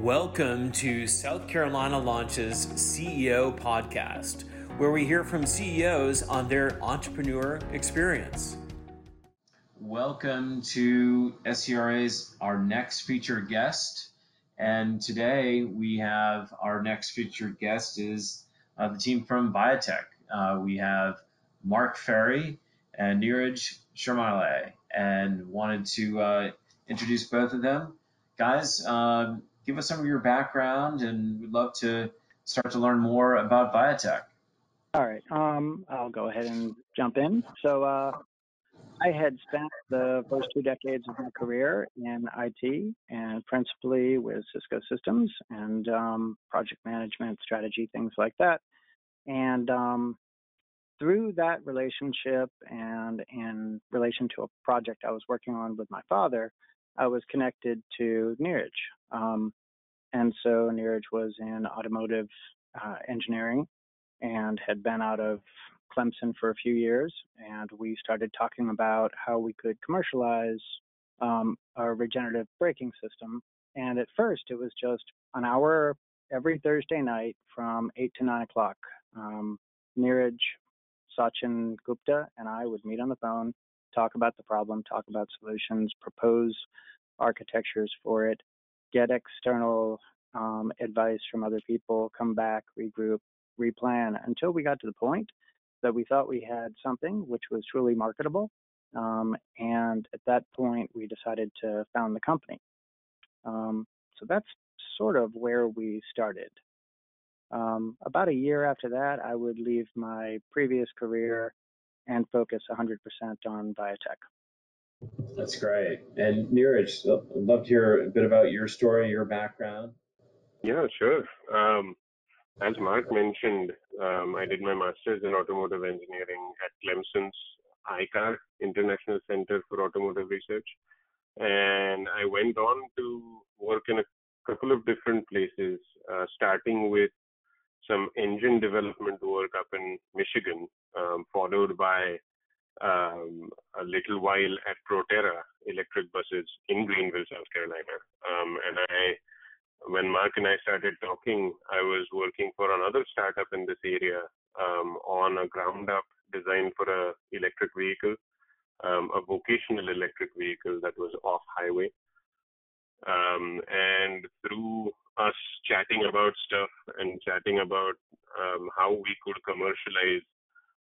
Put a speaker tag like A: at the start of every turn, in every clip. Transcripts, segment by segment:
A: Welcome to South Carolina Launch's CEO podcast, where we hear from CEOs on their entrepreneur experience. Welcome to SCRA's our next featured guest. And today we have our next featured guest is uh, the team from Viatec. Uh, we have Mark Ferri and Neeraj Chirmulay, and wanted to uh, introduce both of them. Guys, um, give us some of your background, and we'd love to start to learn more about Viatec.
B: All right, um, I'll go ahead and jump in. So, uh, I had spent the first two decades of my career in IT and principally with Cisco systems and um, project management, strategy, things like that. And um, through that relationship and in relation to a project I was working on with my father, I was connected to Neeraj. Um, and so Neeraj was in automotive uh, engineering and had been out of Clemson for a few years. And we started talking about how we could commercialize um, a regenerative braking system. And at first, it was just an hour every Thursday night from 8 to 9 o'clock. Um, Neeraj, Sachin Gupta, and I would meet on the phone, talk about the problem, talk about solutions, propose architectures for it, get external um, advice from other people, come back, regroup, replan until we got to the point that we thought we had something which was truly marketable. Um, and at that point, we decided to found the company. Um, so that's sort of where we started. Um, about a year after that, I would leave my previous career and focus 100% on Viatec.
A: That's great. And Neeraj, I'd love to hear a bit about your story, your background.
C: Yeah, sure. Um, as Mark mentioned, um, I did my master's in automotive engineering at Clemson's ICAR, International Center for Automotive Research. And I went on to work in a couple of different places, uh, starting with some engine development work up in Michigan, um, followed by um, a little while at Proterra electric buses in Greenville, South Carolina. Um, and I, when Mark and I started talking, I was working for another startup in this area um, on a ground up design for a electric vehicle, um, a vocational electric vehicle that was off highway. Um, and through us chatting about stuff and chatting about um, how we could commercialize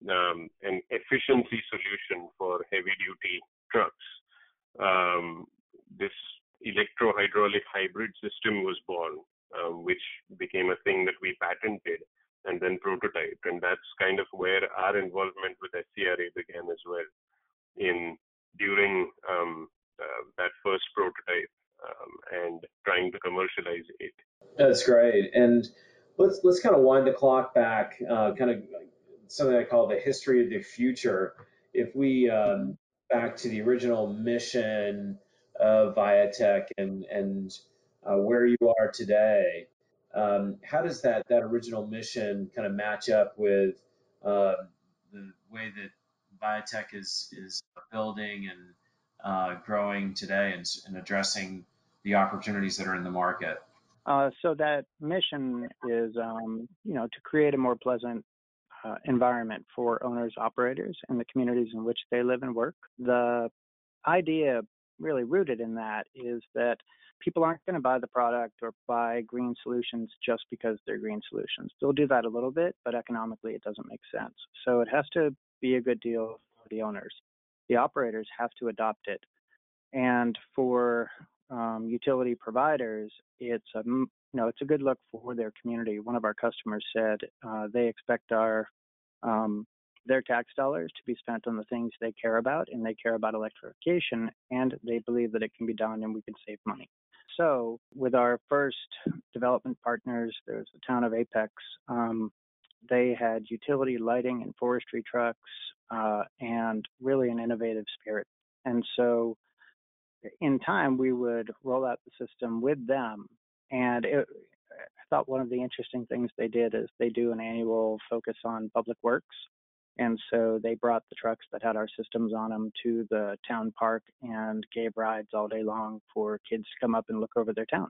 C: um, an efficiency solution for heavy duty trucks. Um, this electro hydraulic hybrid system was born, um, which became a thing that we patented and then prototyped. And that's kind of where our involvement with SCRA began as well in during um, uh, that first prototype um, and trying to commercialize it.
A: That's great. And let's let's kind of wind the clock back, uh, kind of something I call the history of the future. If we um, back to the original mission of Viatec and and uh, where you are today, um, how does that that original mission kind of match up with uh, the way that Viatec is is building and uh, growing today and, and addressing the opportunities that are in the market?
B: Uh, so that mission is, um, you know, to create a more pleasant uh, environment for owners, operators, and the communities in which they live and work. The idea, really rooted in that, is that people aren't going to buy the product or buy green solutions just because they're green solutions. They'll do that a little bit, but economically it doesn't make sense. So it has to be a good deal for the owners. The operators have to adopt it. And for um, utility providers, it's a you know it's a good look for their community. One of our customers said uh, they expect our um, their tax dollars to be spent on the things they care about, and they care about electrification, and they believe that it can be done, and we can save money. So, with our first development partners, there's the town of Apex. Um, they had utility lighting and forestry trucks, uh, and really an innovative spirit. And so in time, we would roll out the system with them. And it, I thought one of the interesting things they did is they do an annual focus on public works. And so they brought the trucks that had our systems on them to the town park and gave rides all day long for kids to come up and look over their town.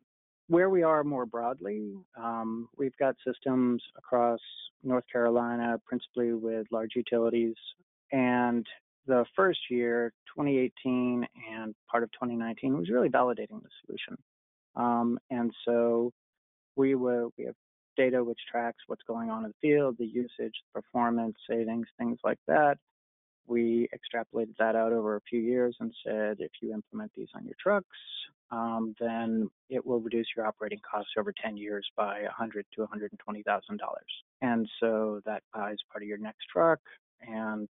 B: where we are more broadly, um, we've got systems across North Carolina, principally with large utilities. And the first year, 2018 and part of 2019, was really validating the solution. Um, and so we will we have data which tracks what's going on in the field, the usage, performance, savings, things like that. We extrapolated that out over a few years and said if you implement these on your trucks, um, then it will reduce your operating costs over 10 years by 100 to 120 thousand dollars. And so that buys part of your next truck. And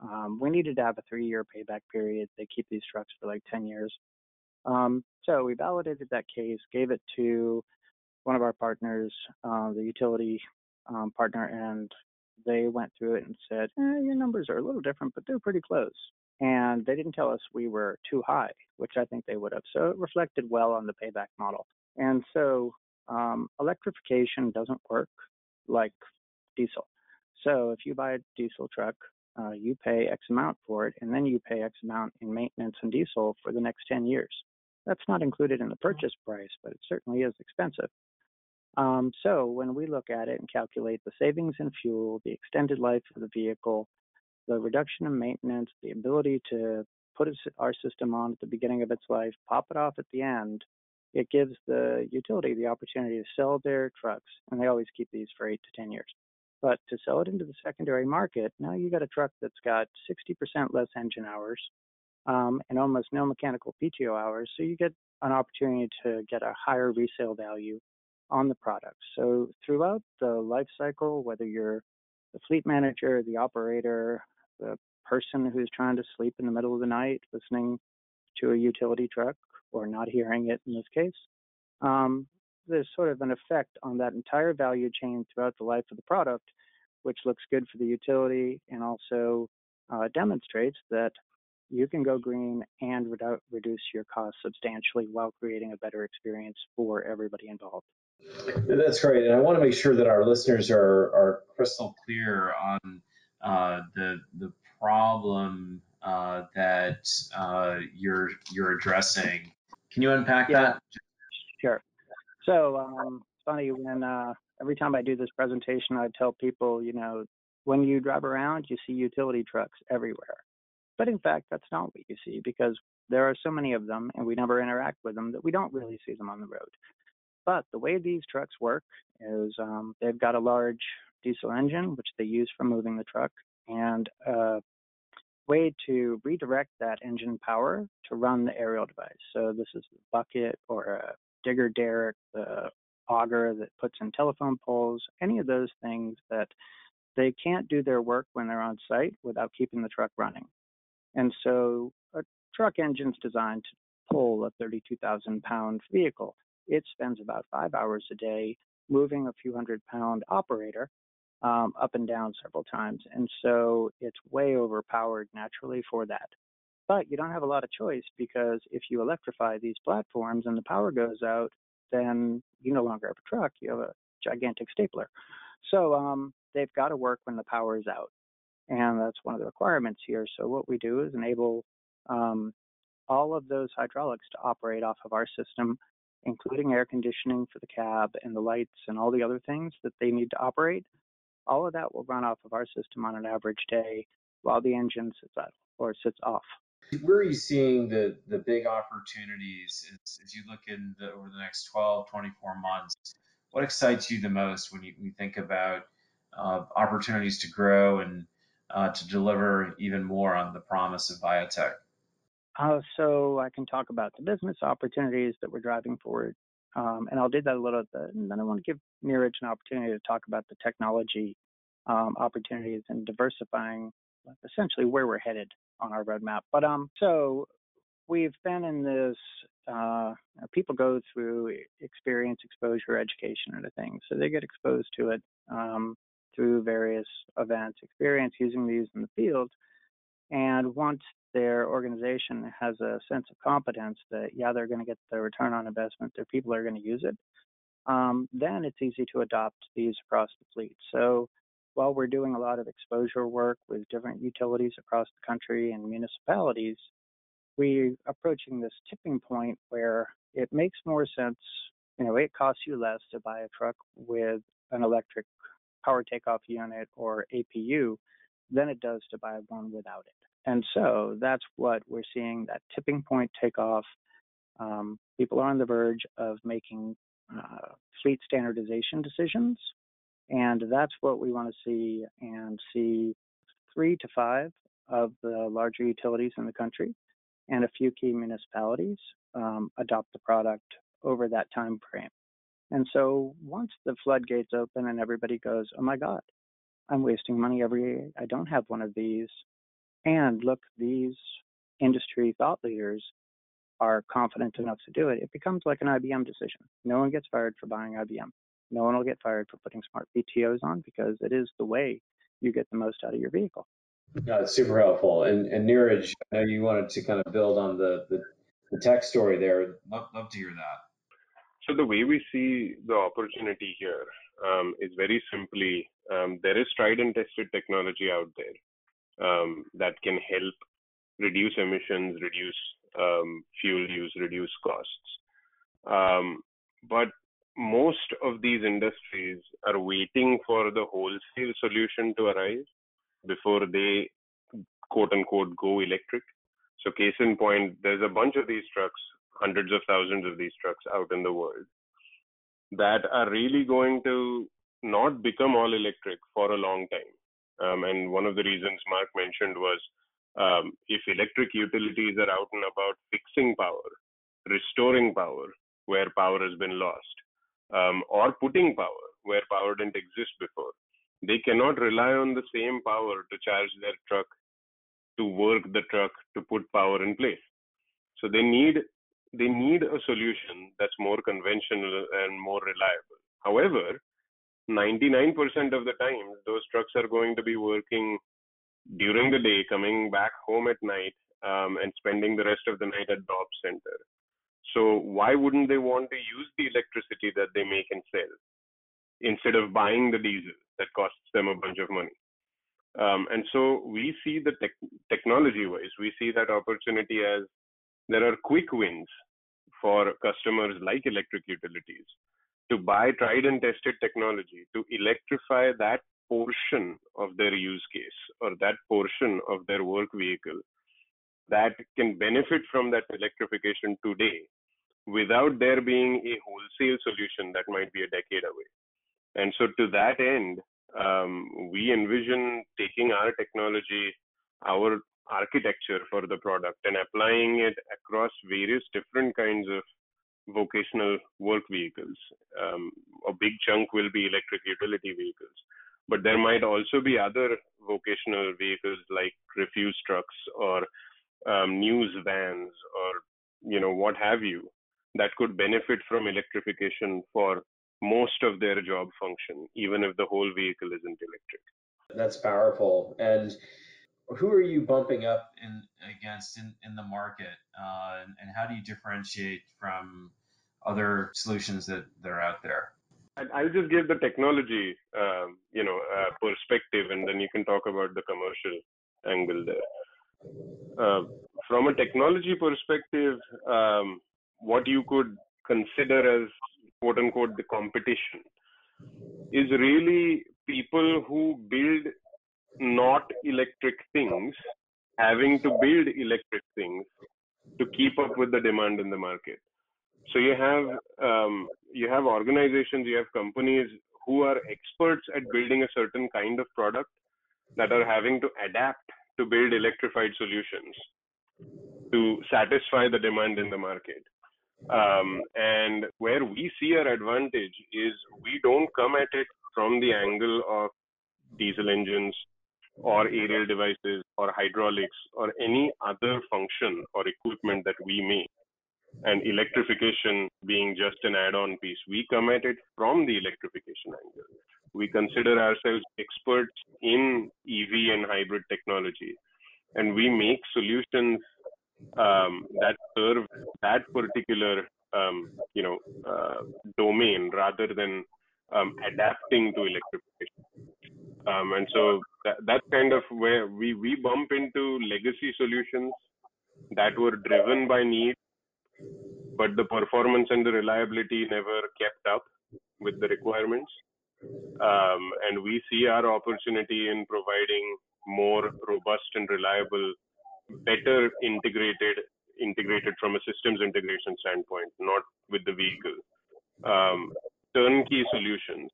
B: um, we needed to have a three-year payback period. They keep these trucks for like 10 years. Um, so we validated that case, gave it to one of our partners, uh, the utility um, partner, and they went through it and said, eh, your numbers are a little different, but they're pretty close and they didn't tell us we were too high, which I think they would have. So it reflected well on the payback model. And so um, electrification doesn't work like diesel. So if you buy a diesel truck, uh, you pay X amount for it, and then you pay X amount in maintenance and diesel for the next 10 years. That's not included in the purchase price, but it certainly is expensive. Um, so when we look at it and calculate the savings in fuel, the extended life of the vehicle, the reduction in maintenance, the ability to put our system on at the beginning of its life, pop it off at the end, it gives the utility the opportunity to sell their trucks, and they always keep these for eight to 10 years. But to sell it into the secondary market, now you got a truck that's got 60% less engine hours um, and almost no mechanical PTO hours. So you get an opportunity to get a higher resale value on the product. So throughout the life cycle, whether you're the fleet manager, the operator, the person who's trying to sleep in the middle of the night listening to a utility truck or not hearing it in this case. Um, there's sort of an effect on that entire value chain throughout the life of the product, which looks good for the utility and also uh, demonstrates that you can go green and redu- reduce your costs substantially while creating a better experience for everybody involved.
A: That's great. And I want to make sure that our listeners are, are crystal clear on uh, the the problem uh, that uh, you're you're addressing. Can you unpack yeah. that?
B: Sure. So um, it's funny when uh, every time I do this presentation, I tell people, you know, when you drive around, you see utility trucks everywhere. But in fact, that's not what you see because there are so many of them, and we never interact with them that we don't really see them on the road. But the way these trucks work is um, they've got a large diesel engine, which they use for moving the truck, and a way to redirect that engine power to run the aerial device. So this is a bucket or a digger derrick, the auger that puts in telephone poles, any of those things that they can't do their work when they're on site without keeping the truck running. And so a truck engine's designed to pull a 32,000 pound vehicle. It spends about five hours a day moving a few hundred pound operator um, up and down several times. And so it's way overpowered naturally for that. But you don't have a lot of choice because if you electrify these platforms and the power goes out, then you no longer have a truck, you have a gigantic stapler. So um, they've got to work when the power is out. And that's one of the requirements here. So what we do is enable um, all of those hydraulics to operate off of our system, including air conditioning for the cab and the lights and all the other things that they need to operate all of that will run off of our system on an average day while the engine sits idle or sits off.
A: Where are you seeing the, the big opportunities as, you look in the, over the next 12, 24 months? What excites you the most when you, you think about uh, opportunities to grow and uh, to deliver even more on the promise of Viatec?
B: Uh, so I can talk about the business opportunities that we're driving forward um, and I'll do that a little bit. And then I want to give Neeraj an opportunity to talk about the technology um, opportunities and diversifying essentially where we're headed on our roadmap. But um, so we've been in this. Uh, people go through experience, exposure, education, and things. So they get exposed to it um, through various events, experience using these in the field. And once their organization has a sense of competence that, yeah, they're going to get the return on investment, their people are going to use it, um, then it's easy to adopt these across the fleet. So while we're doing a lot of exposure work with different utilities across the country and municipalities, we're approaching this tipping point where it makes more sense You know, it costs you less to buy a truck with an electric power takeoff unit or APU than it does to buy one without it. And so that's what we're seeing that tipping point take off. Um, people are on the verge of making uh, fleet standardization decisions. And that's what we want to see and see three to five of the larger utilities in the country and a few key municipalities um, adopt the product over that time frame. And so once the floodgates open and everybody goes, oh my God, I'm wasting money every, I don't have one of these. And look, these industry thought leaders are confident enough to do it, it becomes like an IBM decision. No one gets fired for buying IBM. No one will get fired for putting smart PTOs on because it is the way you get the most out of your vehicle.
A: No, it's super helpful. And, and Neeraj, I know you wanted to kind of build on the, the, the tech story there. Love, love to hear that.
C: So the way we see the opportunity here um, is very simply um, there is tried and tested technology out there um, that can help reduce emissions, reduce um, fuel use, reduce costs. Um, but most of these industries are waiting for the wholesale solution to arise before they quote unquote go electric. So, case in point, there's a bunch of these trucks, hundreds of thousands of these trucks out in the world that are really going to not become all electric for a long time. Um, and one of the reasons Mark mentioned was um, if electric utilities are out and about fixing power, restoring power where power has been lost, um, or putting power where power didn't exist before, they cannot rely on the same power to charge their truck, to work the truck, to put power in place. So they need they need a solution that's more conventional and more reliable. However, 99% of the time, those trucks are going to be working during the day, coming back home at night, um, and spending the rest of the night at the op center. So why wouldn't they want to use the electricity that they make and sell instead of buying the diesel that costs them a bunch of money? Um, and so we see the te- technology-wise, we see that opportunity as there are quick wins for customers like electric utilities to buy tried and tested technology to electrify that portion of their use case or that portion of their work vehicle that can benefit from that electrification today without there being a wholesale solution that might be a decade away. And so, to that end, um, we envision taking our technology, our architecture for the product, and applying it across various different kinds of vocational work vehicles. Um, a big chunk will be electric utility vehicles but there might also be other vocational vehicles like refuse trucks or um, news vans or you know what have you that could benefit from electrification for most of their job function even if the whole vehicle isn't electric
A: that's powerful and who are you bumping up in against in, in the market uh, and, and how do you differentiate from other solutions that, that are out there
C: I'll just give the technology, um, you know, uh, perspective, and then you can talk about the commercial angle there. Uh, from a technology perspective, um, what you could consider as quote unquote the competition is really people who build not electric things having to build electric things to keep up with the demand in the market. So you have um, you have organizations, you have companies who are experts at building a certain kind of product that are having to adapt to build electrified solutions to satisfy the demand in the market. Um, and where we see our advantage is we don't come at it from the angle of diesel engines or aerial devices or hydraulics or any other function or equipment that we make and electrification being just an add-on piece. We come at it from the electrification angle. We consider ourselves experts in EV and hybrid technology, and we make solutions um, that serve that particular um, you know uh, domain rather than um, adapting to electrification. Um, and so that, that's kind of where we, we bump into legacy solutions that were driven by need but the performance and the reliability never kept up with the requirements. Um, and we see our opportunity in providing more robust and reliable, better integrated, integrated from a systems integration standpoint, not with the vehicle, um, turnkey solutions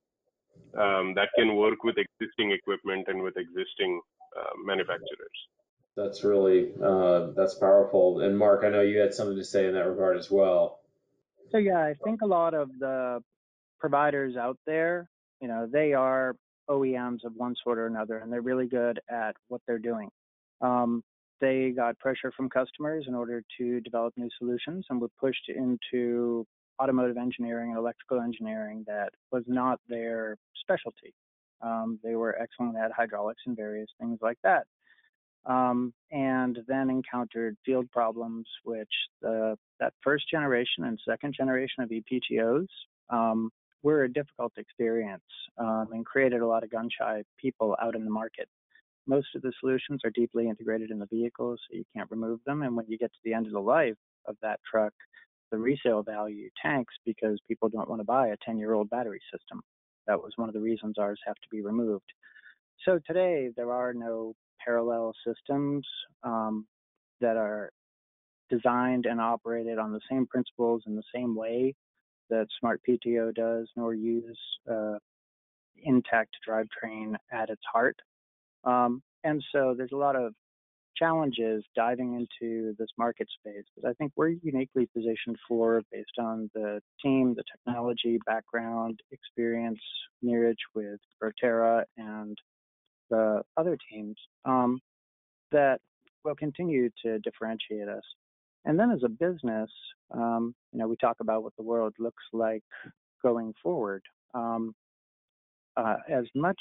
C: um, that can work with existing equipment and with existing uh, manufacturers.
A: That's really uh, that's powerful. And Mark, I know you had something to say in that regard as well.
B: So yeah, I think a lot of the providers out there, you know, they are OEMs of one sort or another, and they're really good at what they're doing. Um, they got pressure from customers in order to develop new solutions and were pushed into automotive engineering and electrical engineering that was not their specialty. Um, they were excellent at hydraulics and various things like that. Um, and then encountered field problems, which the, that first generation and second generation of ePTOs um, were a difficult experience um, and created a lot of gun shy people out in the market. Most of the solutions are deeply integrated in the vehicle, so you can't remove them. And when you get to the end of the life of that truck, the resale value tanks because people don't want to buy a 10 year old battery system. That was one of the reasons ours have to be removed. So today, there are no parallel systems um, that are designed and operated on the same principles in the same way that Smart PTO does, nor use uh, intact drivetrain at its heart. Um, and so there's a lot of challenges diving into this market space that I think we're uniquely positioned for based on the team, the technology, background, experience, Neeraj with Proterra and the other teams um, that will continue to differentiate us. And then as a business, um, you know, we talk about what the world looks like going forward. Um, uh, as much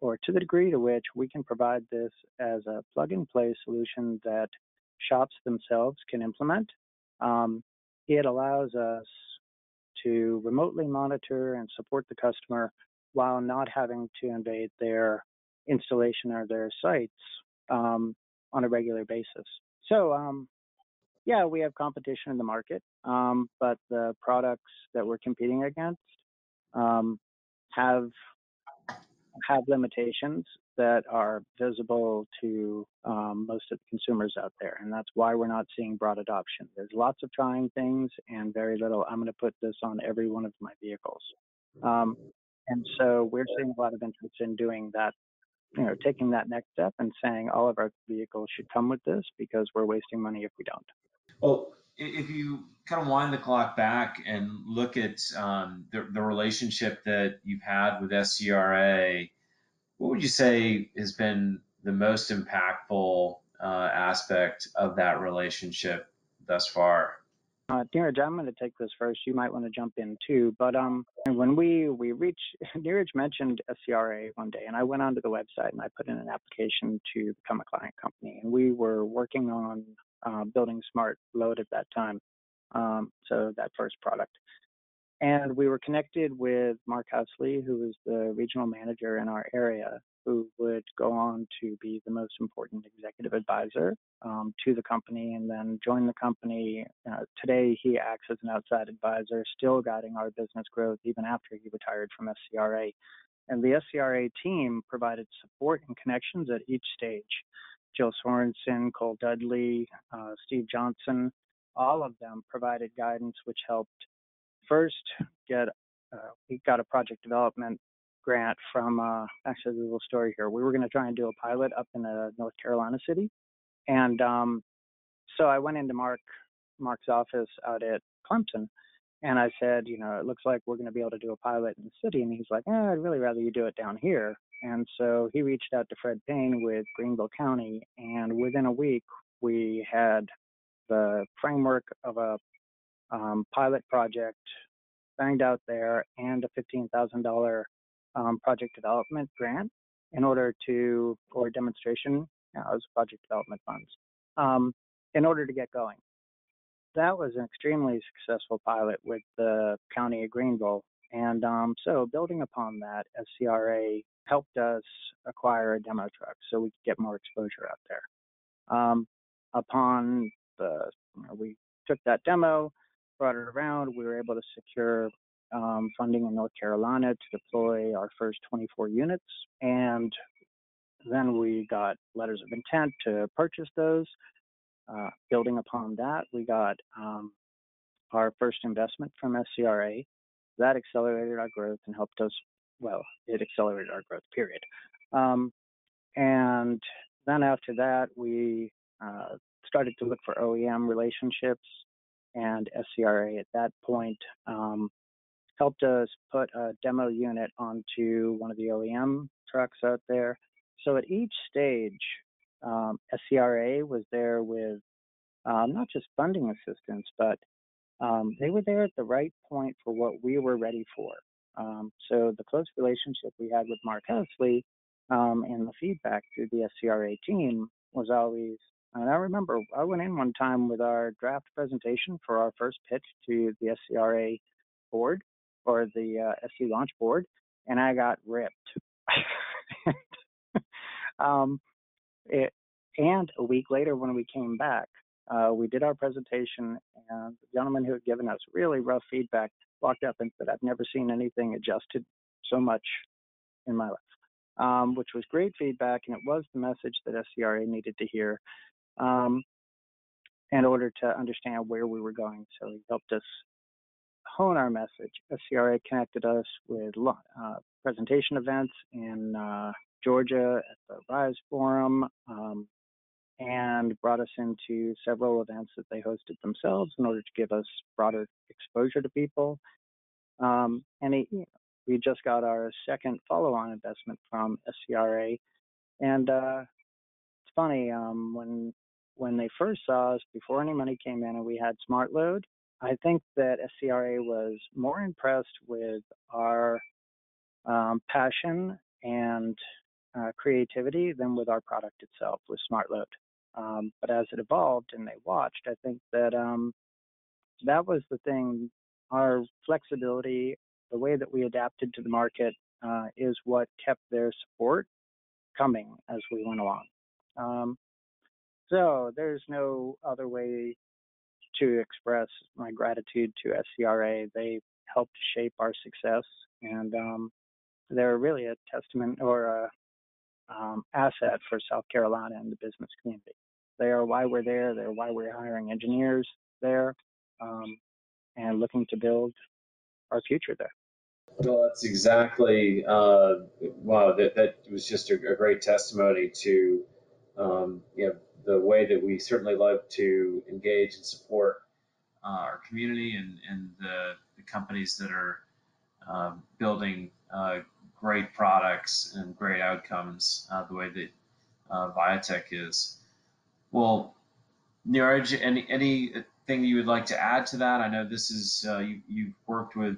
B: or to the degree to which we can provide this as a plug and play solution that shops themselves can implement, um, it allows us to remotely monitor and support the customer while not having to invade their installation or their sites um, on a regular basis. So, um, yeah, we have competition in the market, um, but the products that we're competing against um, have have limitations that are visible to um, most of the consumers out there. And that's why we're not seeing broad adoption. There's lots of trying things and very little, I'm going to put this on every one of my vehicles. Um, and so we're seeing a lot of interest in doing that you know, taking that next step and saying all of our vehicles should come with this because we're wasting money if we don't.
A: Well, if you kind of wind the clock back and look at um, the, the, relationship that you've had with SCRA, what would you say has been the most impactful uh, aspect of that relationship thus far?
B: Uh, Neeraj, I'm going to take this first. You might want to jump in too. But um, when we we reached, Neeraj mentioned SCRA one day, and I went onto the website and I put in an application to become a client company. And we were working on uh, building Smart Load at that time, um, so that first product. And we were connected with Mark Housley, who was the regional manager in our area, who would go on to be the most important executive advisor um, to the company and then join the company. Uh, today, he acts as an outside advisor, still guiding our business growth even after he retired from SCRA. And the SCRA team provided support and connections at each stage. Jill Sorensen, Cole Dudley, uh, Steve Johnson, all of them provided guidance which helped first get uh, we got a project development grant from uh, actually a little story here. We were going to try and do a pilot up in a North Carolina city, and um, so I went into Mark Mark's office out at Clemson, and I said, you know, it looks like we're going to be able to do a pilot in the city, and he's like, eh, I'd really rather you do it down here. And so he reached out to Fred Payne with Greenville County, and within a week we had the framework of a um, pilot project banged out there and a $15,000 um, project development grant in order to, or demonstration as project development funds, um, in order to get going. That was an extremely successful pilot with the county of Greenville. And um, so building upon that, SCRA helped us acquire a demo truck so we could get more exposure out there. Um, upon the, you know, we took that demo, brought it around. We were able to secure um, funding in North Carolina to deploy our first 24 units. And then we got letters of intent to purchase those. Uh, building upon that, we got um, our first investment from SCRA. That accelerated our growth and helped us, well, it accelerated our growth, period. Um, and then after that, we uh, started to look for OEM relationships, and SCRA at that point um, helped us put a demo unit onto one of the OEM trucks out there. So at each stage, um, SCRA was there with um, not just funding assistance, but um, they were there at the right point for what we were ready for. Um, so the close relationship we had with Mark Hessley um, and the feedback through the SCRA team was always. And I remember I went in one time with our draft presentation for our first pitch to the SCRA board or the uh, SC launch board, and I got ripped. um, it, and a week later, when we came back, uh, we did our presentation, and the gentleman who had given us really rough feedback walked up and said, I've never seen anything adjusted so much in my life, um, which was great feedback, and it was the message that SCRA needed to hear um, in order to understand where we were going. So he helped us hone our message. SCRA connected us with uh, presentation events in uh, Georgia at the RISE Forum, um, and brought us into several events that they hosted themselves in order to give us broader exposure to people. Um, and he, we just got our second follow-on investment from SCRA, and uh, it's funny um, when when they first saw us before any money came in, and we had Smart Load. I think that SCRA was more impressed with our um, passion and uh, creativity than with our product itself with SmartLoad. Um, but as it evolved and they watched, I think that um, that was the thing. Our flexibility, the way that we adapted to the market, uh, is what kept their support coming as we went along. Um, so there's no other way to express my gratitude to SCRA. They helped shape our success, and um, they're really a testament or a um, asset for South Carolina and the business community. They are why we're there. They're why we're hiring engineers there um, and looking to build our future there.
A: Well, that's exactly uh, wow. That that was just a, a great testimony to um, you know the way that we certainly love to engage and support uh, our community and and the, the companies that are uh, building uh, great products and great outcomes uh, the way that uh, Viatec is. Well, Neeraj, any anything you would like to add to that? I know this is uh, you you've worked with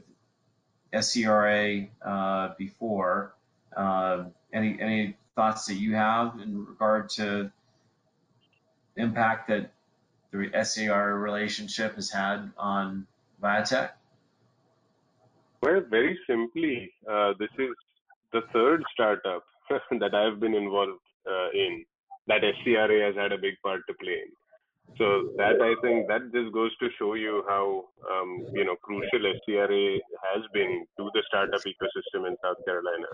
A: SCRA uh, before. Uh, any any thoughts that you have in regard to impact that the SCRA relationship has had on Viatec?
C: Well, very simply, uh, this is the third startup that I've been involved uh, in that SCRA has had a big part to play in. So that I think that just goes to show you how um, you know crucial SCRA has been to the startup ecosystem in South Carolina.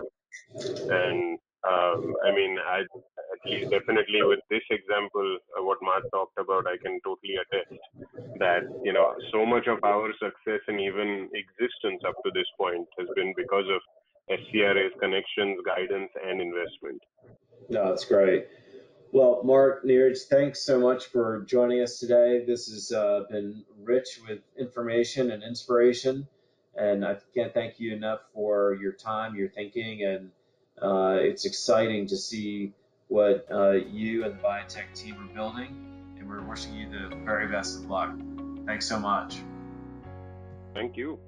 C: And um, I mean, I, at least definitely with this example, uh, what Mark talked about, I can totally attest that you know so much of our success and even existence up to this point has been because of SCRA's connections, guidance, and investment.
A: No, that's great. Well, Mark Neeraj, thanks so much for joining us today. This has uh, been rich with information and inspiration, and I can't thank you enough for your time, your thinking, and uh, it's exciting to see what uh, you and the Viatec team are building, and we're wishing you the very best of luck. Thanks so much.
C: Thank you.